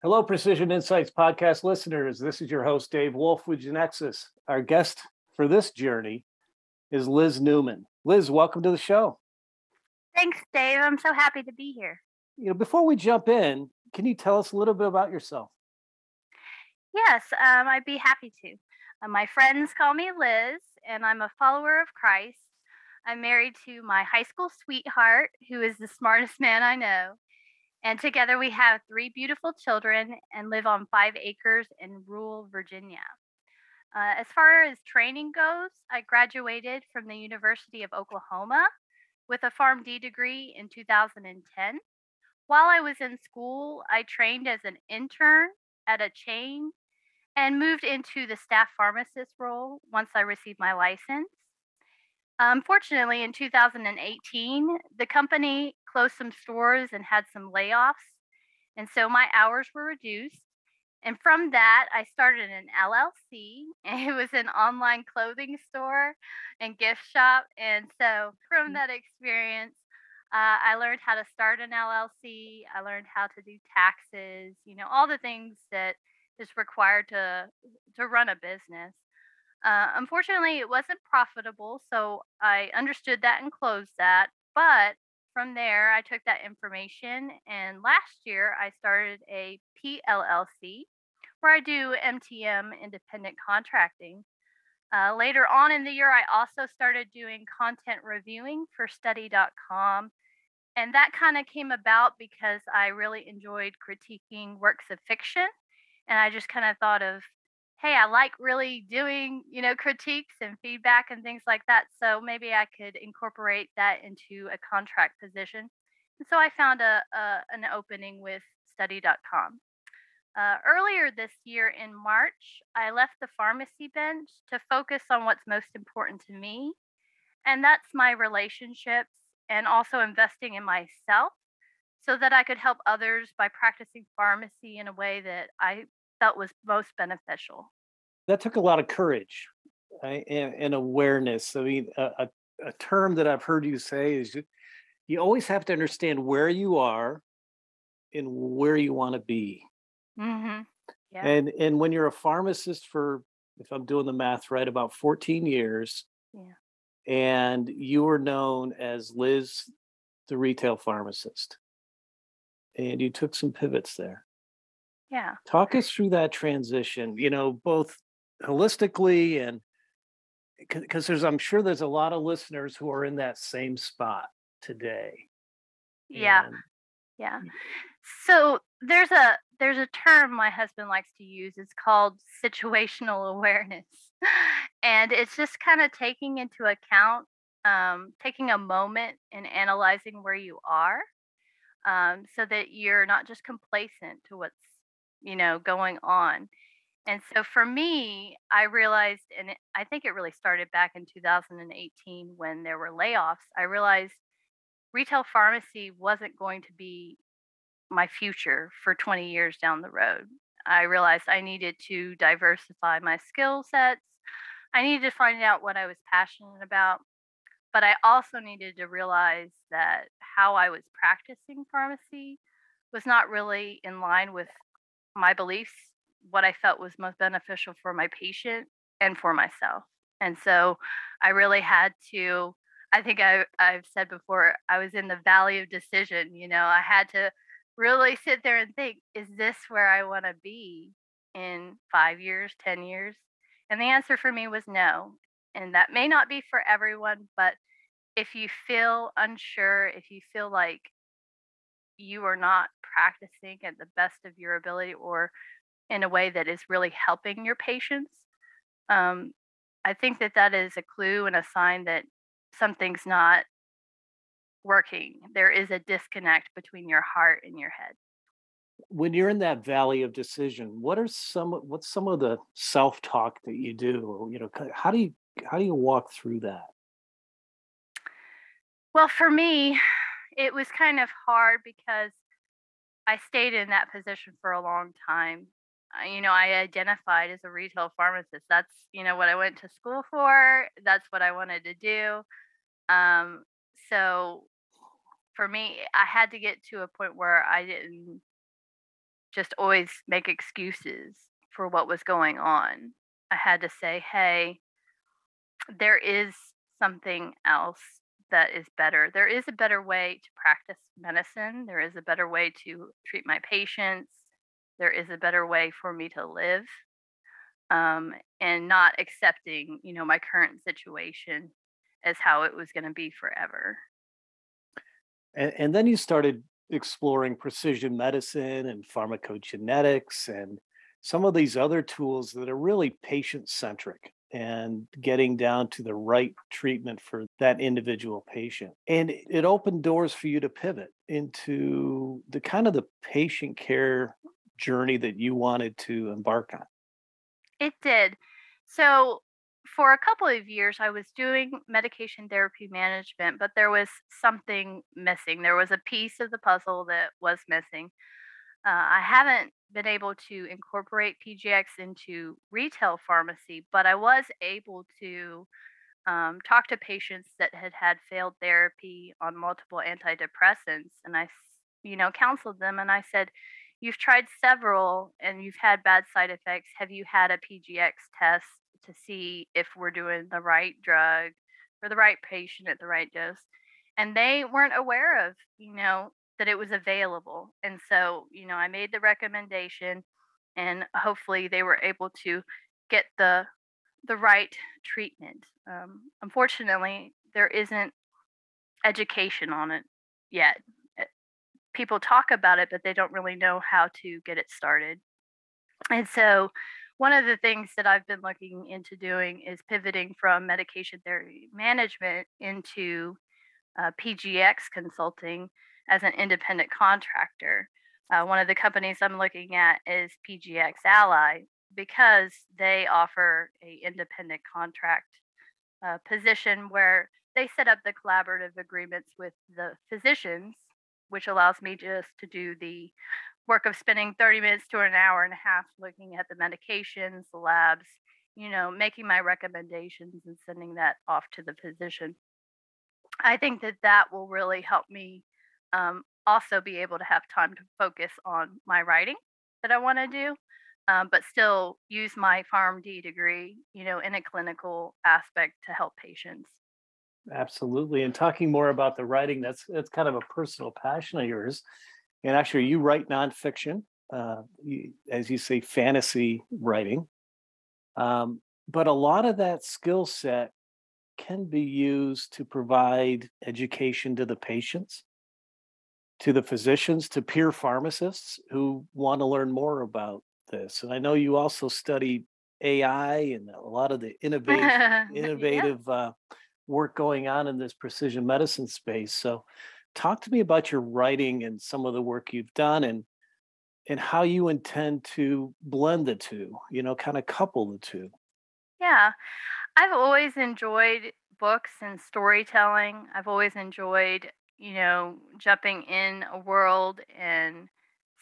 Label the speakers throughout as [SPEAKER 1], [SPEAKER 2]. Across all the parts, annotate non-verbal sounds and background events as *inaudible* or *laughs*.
[SPEAKER 1] Hello, Precision Insights podcast listeners. This is your host, Dave Wolf with Genexus. Our guest for this journey is Liz Newman. Liz, welcome to the show.
[SPEAKER 2] Thanks, Dave. I'm so happy to be here.
[SPEAKER 1] You know, before we jump in, can you tell us a little bit about yourself?
[SPEAKER 2] Yes, um, I'd be happy to. Uh, my friends call me Liz, and I'm a follower of Christ. I'm married to my high school sweetheart, who is the smartest man I know. And together we have three beautiful children and live on five acres in rural Virginia. Uh, as far as training goes, I graduated from the University of Oklahoma with a PharmD degree in 2010. While I was in school, I trained as an intern at a chain and moved into the staff pharmacist role once I received my license. Unfortunately, in 2018, the company closed some stores and had some layoffs. And so my hours were reduced. And from that, I started an LLC, and *laughs* it was an online clothing store and gift shop. And so from mm. that experience, uh, I learned how to start an LLC. I learned how to do taxes, you know, all the things that is required to to run a business. Uh, unfortunately, it wasn't profitable, so I understood that and closed that. But from there, I took that information, and last year I started a PLLC where I do MTM independent contracting. Uh, later on in the year, I also started doing content reviewing for study.com. And that kind of came about because I really enjoyed critiquing works of fiction. And I just kind of thought of hey, I like really doing, you know, critiques and feedback and things like that. So maybe I could incorporate that into a contract position. And so I found a, a an opening with study.com. Uh, earlier this year in March, I left the pharmacy bench to focus on what's most important to me, and that's my relationships and also investing in myself so that I could help others by practicing pharmacy in a way that I felt was most beneficial.
[SPEAKER 1] That took a lot of courage right? and, and, awareness. I mean, a, a, a, term that I've heard you say is you, you always have to understand where you are and where you want to be.
[SPEAKER 2] Mm-hmm.
[SPEAKER 1] Yeah. And and when you're a pharmacist for, if I'm doing the math right, about 14 years,
[SPEAKER 2] yeah.
[SPEAKER 1] and you were known as Liz, the retail pharmacist, and you took some pivots there.
[SPEAKER 2] Yeah.
[SPEAKER 1] Talk us through that transition, you know, both holistically and because there's, I'm sure there's a lot of listeners who are in that same spot today.
[SPEAKER 2] Yeah. And, yeah. So there's a there's a term my husband likes to use. It's called situational awareness, *laughs* and it's just kind of taking into account, um, taking a moment and analyzing where you are, um, so that you're not just complacent to what's you know, going on. And so for me, I realized, and I think it really started back in 2018 when there were layoffs. I realized retail pharmacy wasn't going to be my future for 20 years down the road. I realized I needed to diversify my skill sets. I needed to find out what I was passionate about. But I also needed to realize that how I was practicing pharmacy was not really in line with my beliefs, what I felt was most beneficial for my patient and for myself. And so I really had to, I think I, I've said before, I was in the valley of decision. You know, I had to really sit there and think, is this where I want to be in five years, 10 years? And the answer for me was no. And that may not be for everyone, but if you feel unsure, if you feel like you are not practicing at the best of your ability or in a way that is really helping your patients, um, I think that that is a clue and a sign that something's not working. There is a disconnect between your heart and your head.
[SPEAKER 1] When you're in that valley of decision, what are some what's some of the self-talk that you do? You know, how do you how do you walk through that?
[SPEAKER 2] Well, for me, it was kind of hard because I stayed in that position for a long time. you know, I identified as a retail pharmacist. That's, you know, what I went to school for. That's what I wanted to do. Um, so for me, I had to get to a point where I didn't just always make excuses for what was going on. I had to say, hey, there is something else that is better. There is a better way to practice medicine. There is a better way to treat my patients. There is a better way for me to live. Um, and not accepting, you know, my current situation as how it was going to be forever.
[SPEAKER 1] And, and then you started exploring precision medicine and pharmacogenetics and some of these other tools that are really patient centric and getting down to the right treatment for that individual patient. And it opened doors for you to pivot into the kind of the patient care journey that you wanted to embark on.
[SPEAKER 2] It did. So, for a couple of years, I was doing medication therapy management, but there was something missing. There was a piece of the puzzle that was missing. Uh, I haven't been able to incorporate PGX into retail pharmacy, but I was able to um, talk to patients that had had failed therapy on multiple antidepressants, and I, you know, counseled them, and I said, "You've tried several, and you've had bad side effects. Have you had a PGX test to see if we're doing the right drug for the right patient at the right dose?" And they weren't aware of, you know, that it was available. And so, you know, I made the recommendation and hopefully they were able to get the the right treatment. Um, unfortunately, there isn't education on it yet. Eh, people talk about it, but they don't really know how to get it started. And so, one of the things that I've been looking into doing is pivoting from medication therapy management into uh, PGX consulting as an independent contractor. Uh, one of the companies I'm looking at is PGX Ally because they offer a independent contract uh, position where they set up the collaborative agreements with the physicians, which allows me just to do the work of spending 30 minutes to an hour and a half looking at the medications, the labs, you know, making my recommendations and sending that off to the physician. I think that that will really help me um, also be able to have time to focus on my writing that I want to do, um, but still use my PharmD degree, you know, in a clinical aspect to help patients.
[SPEAKER 1] Absolutely. And talking more about the writing, that's that's kind of a personal passion of yours. And actually, you write nonfiction, uh, you, as you say, fantasy writing. Um, but a lot of that skill set can be used to provide education to the patients to the physicians, to peer pharmacists who want to learn more about this. And I know you also study AI and a lot of the *laughs* innovative innovative yeah. uh, work going on in this precision medicine space. So talk to me about your writing and some of the work you've done and and how you intend to blend the two, you know, kind of couple the two.
[SPEAKER 2] Yeah. I've always enjoyed books and storytelling. I've always enjoyed you know, jumping in a world and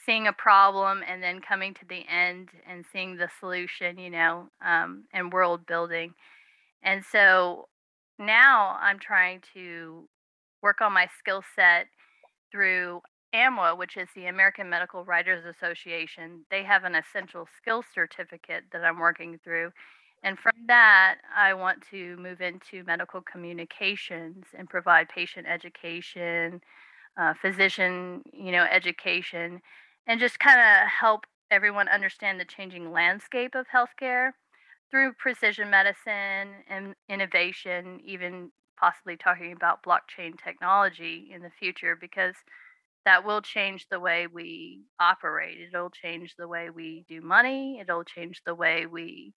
[SPEAKER 2] seeing a problem and then coming to the end and seeing the solution, you know, um, and world building. And so now I'm trying to work on my skill set through AMWA, which is the American Medical Writers Association. They have an essential skills certificate that I'm working through. And from that, I want to move into medical communications and provide patient education, uh, physician, you know, education, and just kind of help everyone understand the changing landscape of healthcare through precision medicine and innovation, even possibly talking about blockchain technology in the future, because that will change the way we operate. It'll change the way we do money. It'll change the way we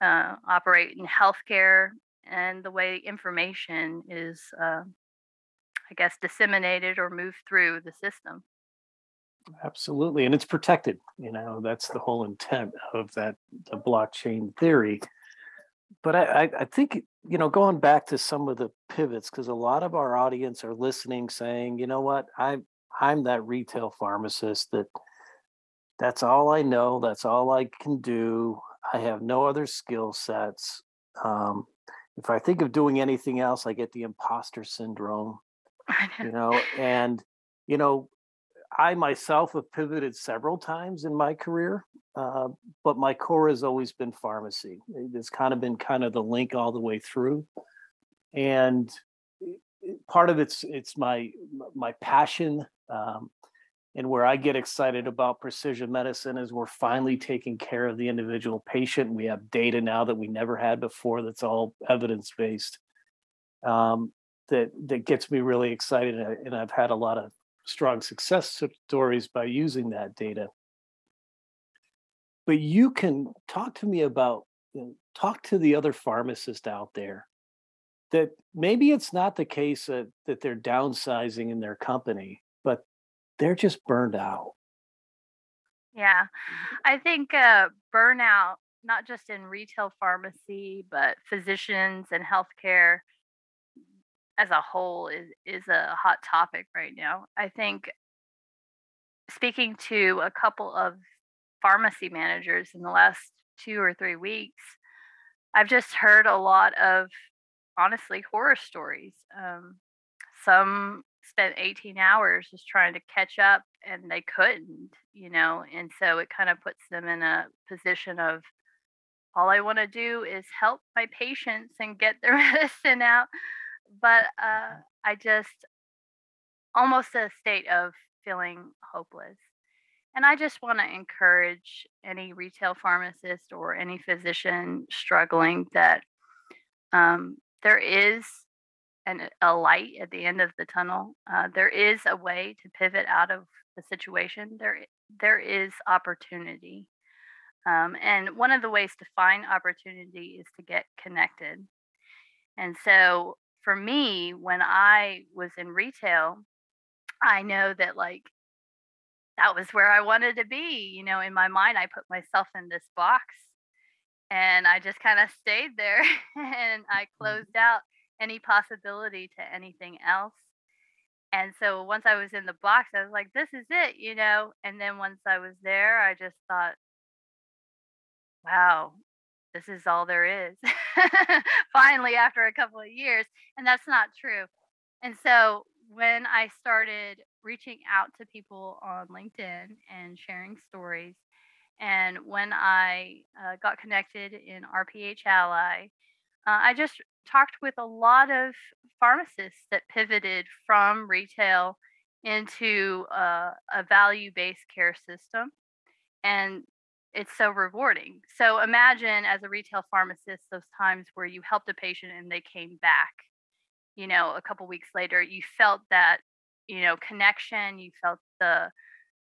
[SPEAKER 2] uh, operate in healthcare and the way information is, uh, I guess, disseminated or moved through the system.
[SPEAKER 1] Absolutely, and it's protected. You know, that's the whole intent of that the blockchain theory. But I, I think you know, going back to some of the pivots, because a lot of our audience are listening, saying, you know what, I'm I'm that retail pharmacist that that's all I know, that's all I can do. I have no other skill sets. Um, if I think of doing anything else, I get the imposter syndrome. you know, *laughs* and you know, I myself have pivoted several times in my career, uh, but my core has always been pharmacy. It's kind of been kind of the link all the way through, and part of it's it's my my passion, um, and where I get excited about precision medicine is we're finally taking care of the individual patient. We have data now that we never had before. That's all evidence based. Um, that that gets me really excited, and I've had a lot of strong success stories by using that data. But you can talk to me about, you know, talk to the other pharmacist out there that maybe it's not the case that, that they're downsizing in their company, but they're just burned out.
[SPEAKER 2] Yeah, I think uh, burnout, not just in retail pharmacy, but physicians and healthcare as a whole is is a hot topic right now. I think speaking to a couple of pharmacy managers in the last 2 or 3 weeks, I've just heard a lot of honestly horror stories. Um, some spent 18 hours just trying to catch up and they couldn't, you know, and so it kind of puts them in a position of all I want to do is help my patients and get their *laughs* medicine out but uh, I just almost a state of feeling hopeless. And I just want to encourage any retail pharmacist or any physician struggling that um, there is an, a light at the end of the tunnel. Uh, there is a way to pivot out of the situation. There, there is opportunity. Um, and one of the ways to find opportunity is to get connected. And so for me, when I was in retail, I know that like that was where I wanted to be. You know, in my mind, I put myself in this box and I just kind of stayed there *laughs* and I mm-hmm. closed out any possibility to anything else. And so once I was in the box, I was like, this is it, you know. And then once I was there, I just thought, wow, this is all there is. *laughs* Finally, after a couple of years. And that's not true. And so when I started reaching out to people on LinkedIn and sharing stories, and when I uh, got connected in RPH Ally, uh, I just talked with a lot of pharmacists that pivoted from retail into uh, a value based care system. And it's so rewarding. So imagine as a retail pharmacist those times where you helped a patient and they came back, you know, a couple weeks later, you felt that, you know, connection, you felt the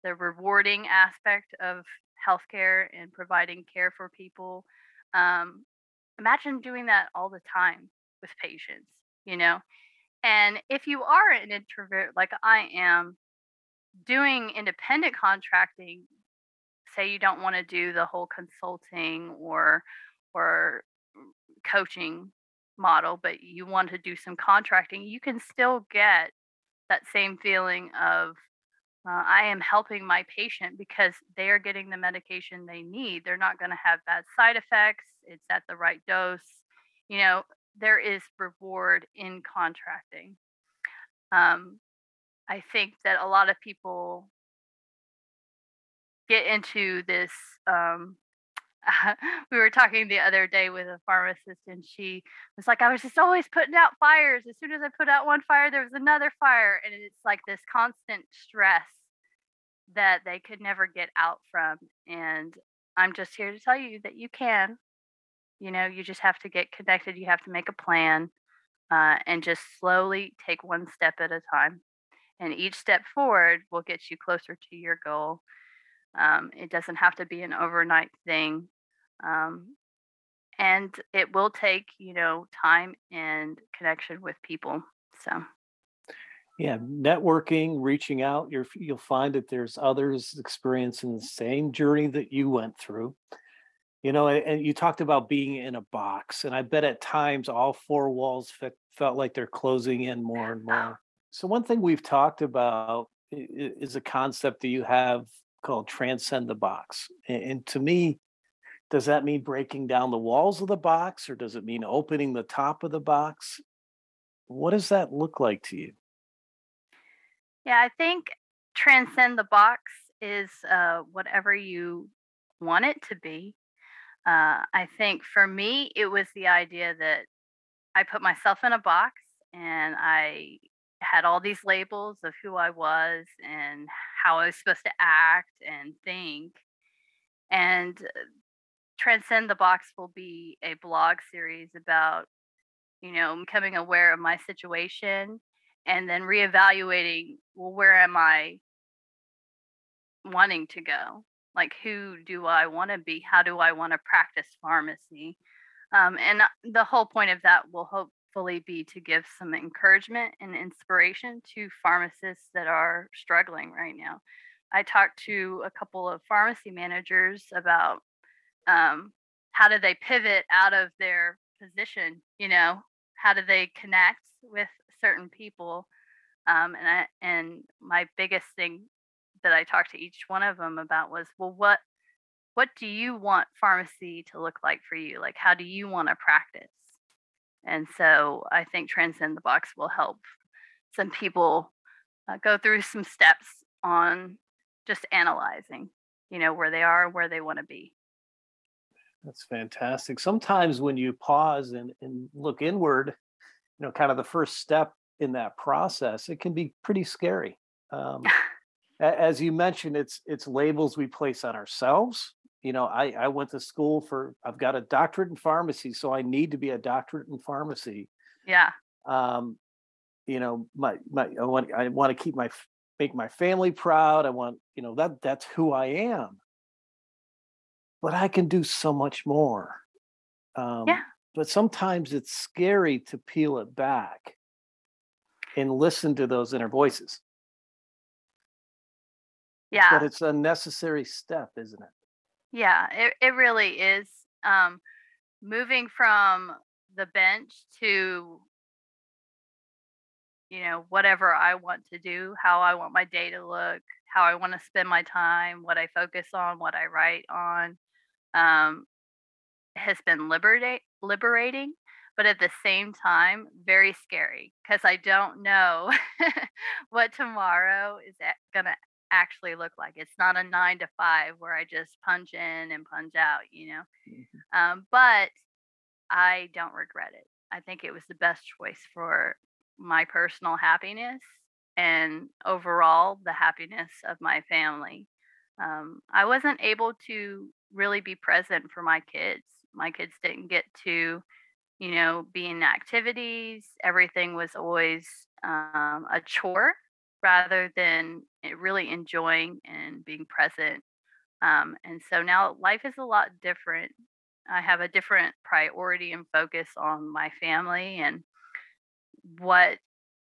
[SPEAKER 2] the rewarding aspect of healthcare and providing care for people. Um, imagine doing that all the time with patients, you know. And if you are an introvert like I am, doing independent contracting say you don't want to do the whole consulting or or coaching model but you want to do some contracting you can still get that same feeling of uh, i am helping my patient because they are getting the medication they need they're not going to have bad side effects it's at the right dose you know there is reward in contracting. Um, i think that a lot of people get into this um, *laughs* we were talking the other day with a pharmacist and she was like i was just always putting out fires. As soon as i put out one fire there was another fire. And it's like this constant stress that they could never get out from. And i'm just here to tell you that you can you know you just have to get connected you have to make a plan uh, and just slowly take one step at a time and each step forward will get you closer to your goal um, it doesn't have to be an overnight thing. Um, and it will take, you know, time and connection with people. So,
[SPEAKER 1] yeah, networking, reaching out, you're, you'll find that there's others experiencing the same journey that you went through. You know, and you talked about being in a box, and I bet at times all four walls fe- felt like they're closing in more and more. So, one thing we've talked about is a concept that you have called Transcend the Box. And, and to me, does that mean breaking down the walls of the box or does it mean opening the top of the box? What does that look like to you?
[SPEAKER 2] Yeah, I think transcend the box is uh, whatever you want it to be. Uh, I think for me, it was the idea that I put myself in a box and I had all these labels of who I was and how I was supposed to act and think. And uh, Transcend the Box will be a blog series about, you know, becoming aware of my situation and then reevaluating, well, where am I wanting to go? Like, who do I want to be? How do I want to practice pharmacy? Um, and uh, the whole point of that will hopefully be to give some encouragement and inspiration to pharmacists that are struggling right now. I talked to a couple of pharmacy managers about um, how do they pivot out of their position, you know, how do they connect with certain people um, and I, and my biggest thing that I talked to each one of them about was, well, what what do you want pharmacy to look like for you? Like, how do you want to practice? And so I think Transcend the Box will help some people uh, go through some steps on just analyzing, you know, where they are and where they want to be.
[SPEAKER 1] That's fantastic. Sometimes when you pause and, and look inward, you know, kind of the first step in that process, it can be pretty scary. Um, *laughs* as you mentioned, it's it's labels we place on ourselves. You know, I, I went to school for I've got a doctorate in pharmacy, so I need to be a doctorate in pharmacy.
[SPEAKER 2] Yeah.
[SPEAKER 1] Um, you know, my my I want I want to keep my make my family proud. I want, you know, that that's who I am. But I can do so much more. Um,
[SPEAKER 2] yeah.
[SPEAKER 1] But sometimes it's scary to peel it back and listen to those inner voices.
[SPEAKER 2] Yeah.
[SPEAKER 1] But it's a necessary step, isn't it?
[SPEAKER 2] Yeah, it, it really is. Um, moving from the bench to, you know, whatever I want to do, how I want my day to look, how I want to spend my time, what I focus on, what I write on, um, has been liberate, liberating but at the same time very scary because I don't know *laughs* what tomorrow is going to actually look like. It's not a nine to five where I just punch in and punch out, you know. Mm-hmm. Um, but I don't regret it. I think it was the best choice for my personal happiness and overall the happiness of my family. Um, I wasn't able to really be present for my kids. My kids didn't get to you know, be in activities. Everything was always um, a chore rather than really enjoying and being present. Um, and so now life is a lot different. I have a different priority and focus on my family and what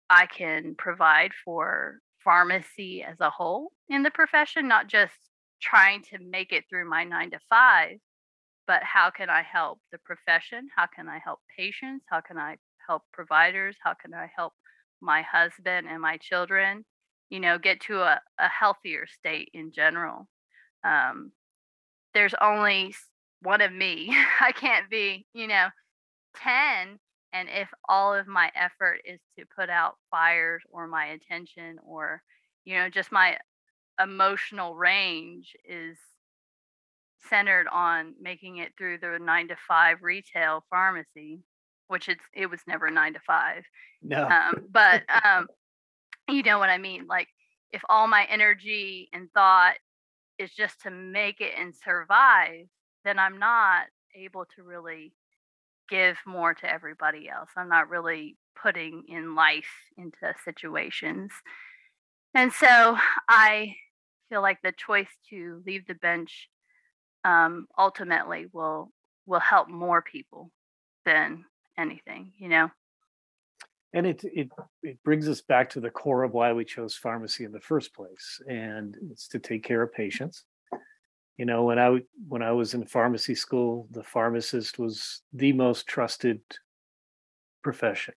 [SPEAKER 2] I can provide for pharmacy as a whole in the profession, not just trying to make it through my nine to five, but how can I help the profession? How can I help patients? How can I help providers? How can I help my husband and my children, you know, get to a, a healthier state in general? Um, there's only one of me. *laughs* I can't be, you know, 10. And if all of my effort is to put out fires or my attention or, you know, just my emotional range is centered on making it through the nine to five retail pharmacy, which it's it was never nine to five.
[SPEAKER 1] No.
[SPEAKER 2] Um, but um, you know what I mean? Like if all my energy and thought is just to make it and survive, then I'm not able to really give more to everybody else. I'm not really putting in life into situations. And so I feel like the choice to leave the bench um, ultimately will will help more people than anything you know?
[SPEAKER 1] And it, it it brings us back to the core of why we chose pharmacy in the first place and it's to take care of patients. You know when i when i was in pharmacy school the pharmacist was the most trusted profession.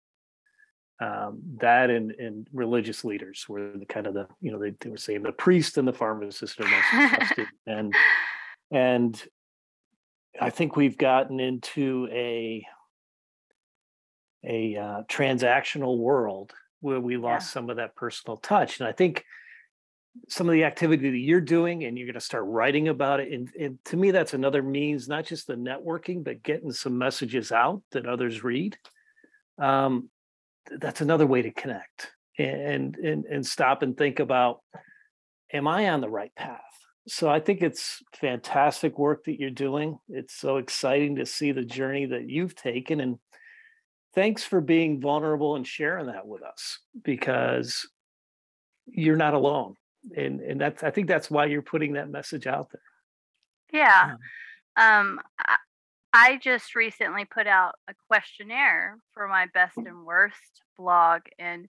[SPEAKER 1] Um, that and, and religious leaders were the kind of the you know they, they were saying the priest and the pharmacist are most *laughs* trusted. And and I think we've gotten into a a uh, transactional world where we lost yeah. some of that personal touch. And I think some of the activity that you're doing and you're going to start writing about it and, and to me that's another means not just the networking but getting some messages out that others read um, that's another way to connect and and and stop and think about am i on the right path so i think it's fantastic work that you're doing it's so exciting to see the journey that you've taken and thanks for being vulnerable and sharing that with us because you're not alone and and that's i think that's why you're putting that message out there
[SPEAKER 2] yeah um I, I just recently put out a questionnaire for my best and worst blog and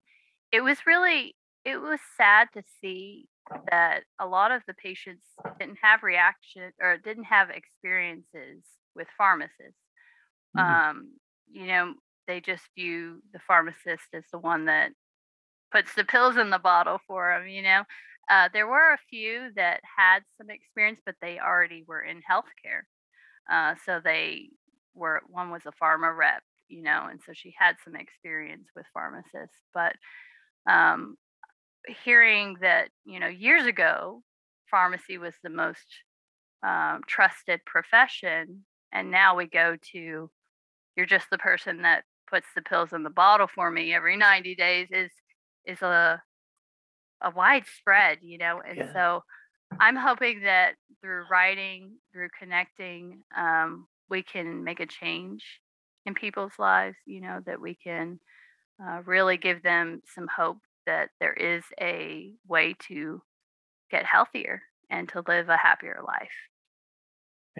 [SPEAKER 2] it was really it was sad to see that a lot of the patients didn't have reaction or didn't have experiences with pharmacists mm-hmm. um you know they just view the pharmacist as the one that puts the pills in the bottle for them you know uh, there were a few that had some experience, but they already were in healthcare. Uh, so they were, one was a pharma rep, you know, and so she had some experience with pharmacists. But um, hearing that, you know, years ago, pharmacy was the most um, trusted profession, and now we go to, you're just the person that puts the pills in the bottle for me every 90 days is is a a widespread, you know. And yeah. so I'm hoping that through writing, through connecting, um, we can make a change in people's lives, you know, that we can uh, really give them some hope that there is a way to get healthier and to live a happier life.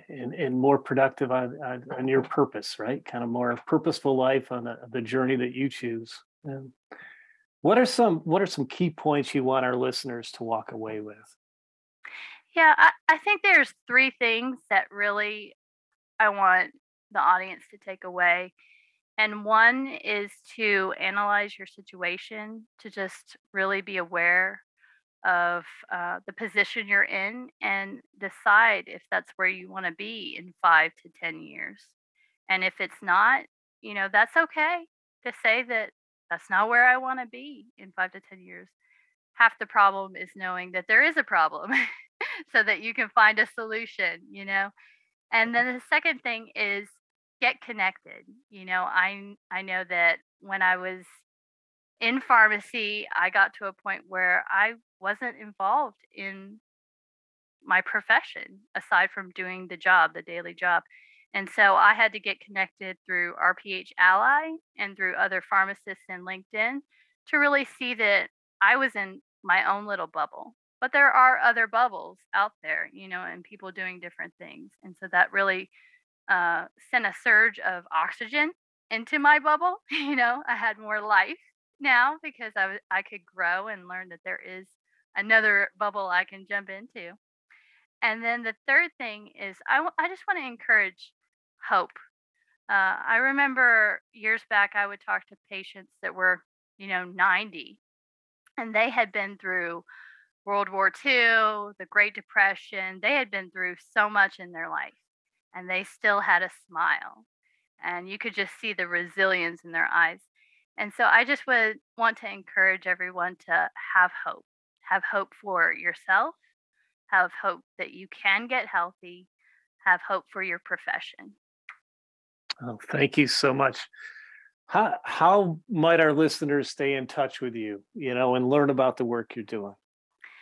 [SPEAKER 1] And, and more productive on, on, on your purpose, right? Kind of more purposeful life on the, the journey that you choose. And what are some what are some key points you want our listeners to walk away with?
[SPEAKER 2] Yeah, I, I think there's three things that really I want the audience to take away. And one is to analyze your situation, to just really be aware of uh, the position you're in and decide if that's where you want to be in five to 10 years. And if it's not, you know, that's okay to say that that's not where I want to be in five to 10 years. Half the problem is knowing that there is a problem *laughs* so that you can find a solution, you know? And then the second thing is get connected. You know, I I know that when I was in pharmacy, I got to a point where I wasn't involved in my profession aside from doing the job, the daily job. And so I had to get connected through RPH Ally and through other pharmacists in LinkedIn to really see that I was in my own little bubble. But there are other bubbles out there, you know, and people doing different things. And so that really uh, sent a surge of oxygen into my bubble. *laughs* You know, I had more life now because I, could grow and learn that there is another bubble I can jump into. And then the third thing is I, w- I just want to encourage hope. Uh, I remember years back, I would talk to patients that were, you know, 90, and they had been through World War II, the Great Depression. They had been through so much in their life, and they still had a smile. And you could just see the resilience in their eyes. And so I just would want to encourage everyone to have hope, have hope for yourself, have hope that you can get healthy, have hope for your profession.
[SPEAKER 1] Oh, thank you so much. How how might our listeners stay in touch with you, you know, and learn about the work you're doing?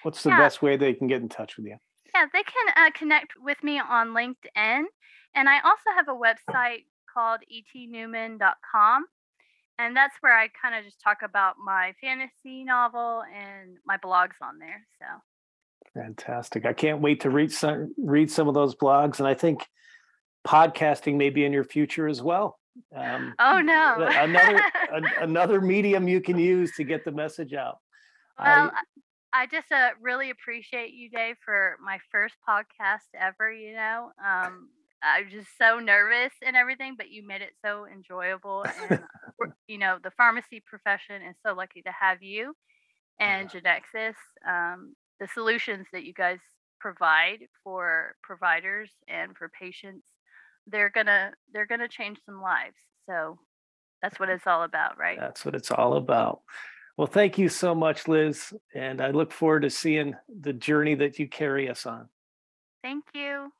[SPEAKER 1] What's the yeah. best way they can get in touch with you?
[SPEAKER 2] Yeah, they can uh, connect with me on LinkedIn, and I also have a website called etnewman.com, and that's where I kind of just talk about my fantasy novel and my blogs on there. So
[SPEAKER 1] fantastic! I can't wait to read some read some of those blogs, and I think podcasting may be in your future as well.
[SPEAKER 2] Um, oh no!
[SPEAKER 1] another *laughs* another medium you can use to get the message out.
[SPEAKER 2] Well, I, I just uh, really appreciate you, Dave, for my first podcast ever. You know, um, I was just so nervous and everything, but you made it so enjoyable. And *laughs* you know, the pharmacy profession is so lucky to have you and yeah. Genexus. Um, the solutions that you guys provide for providers and for patients they're gonna they're gonna change some lives so that's what *laughs* it's all about right
[SPEAKER 1] that's what it's all about Well, thank you so much, Liz. And I look forward to seeing the journey that you carry us on.
[SPEAKER 2] Thank you.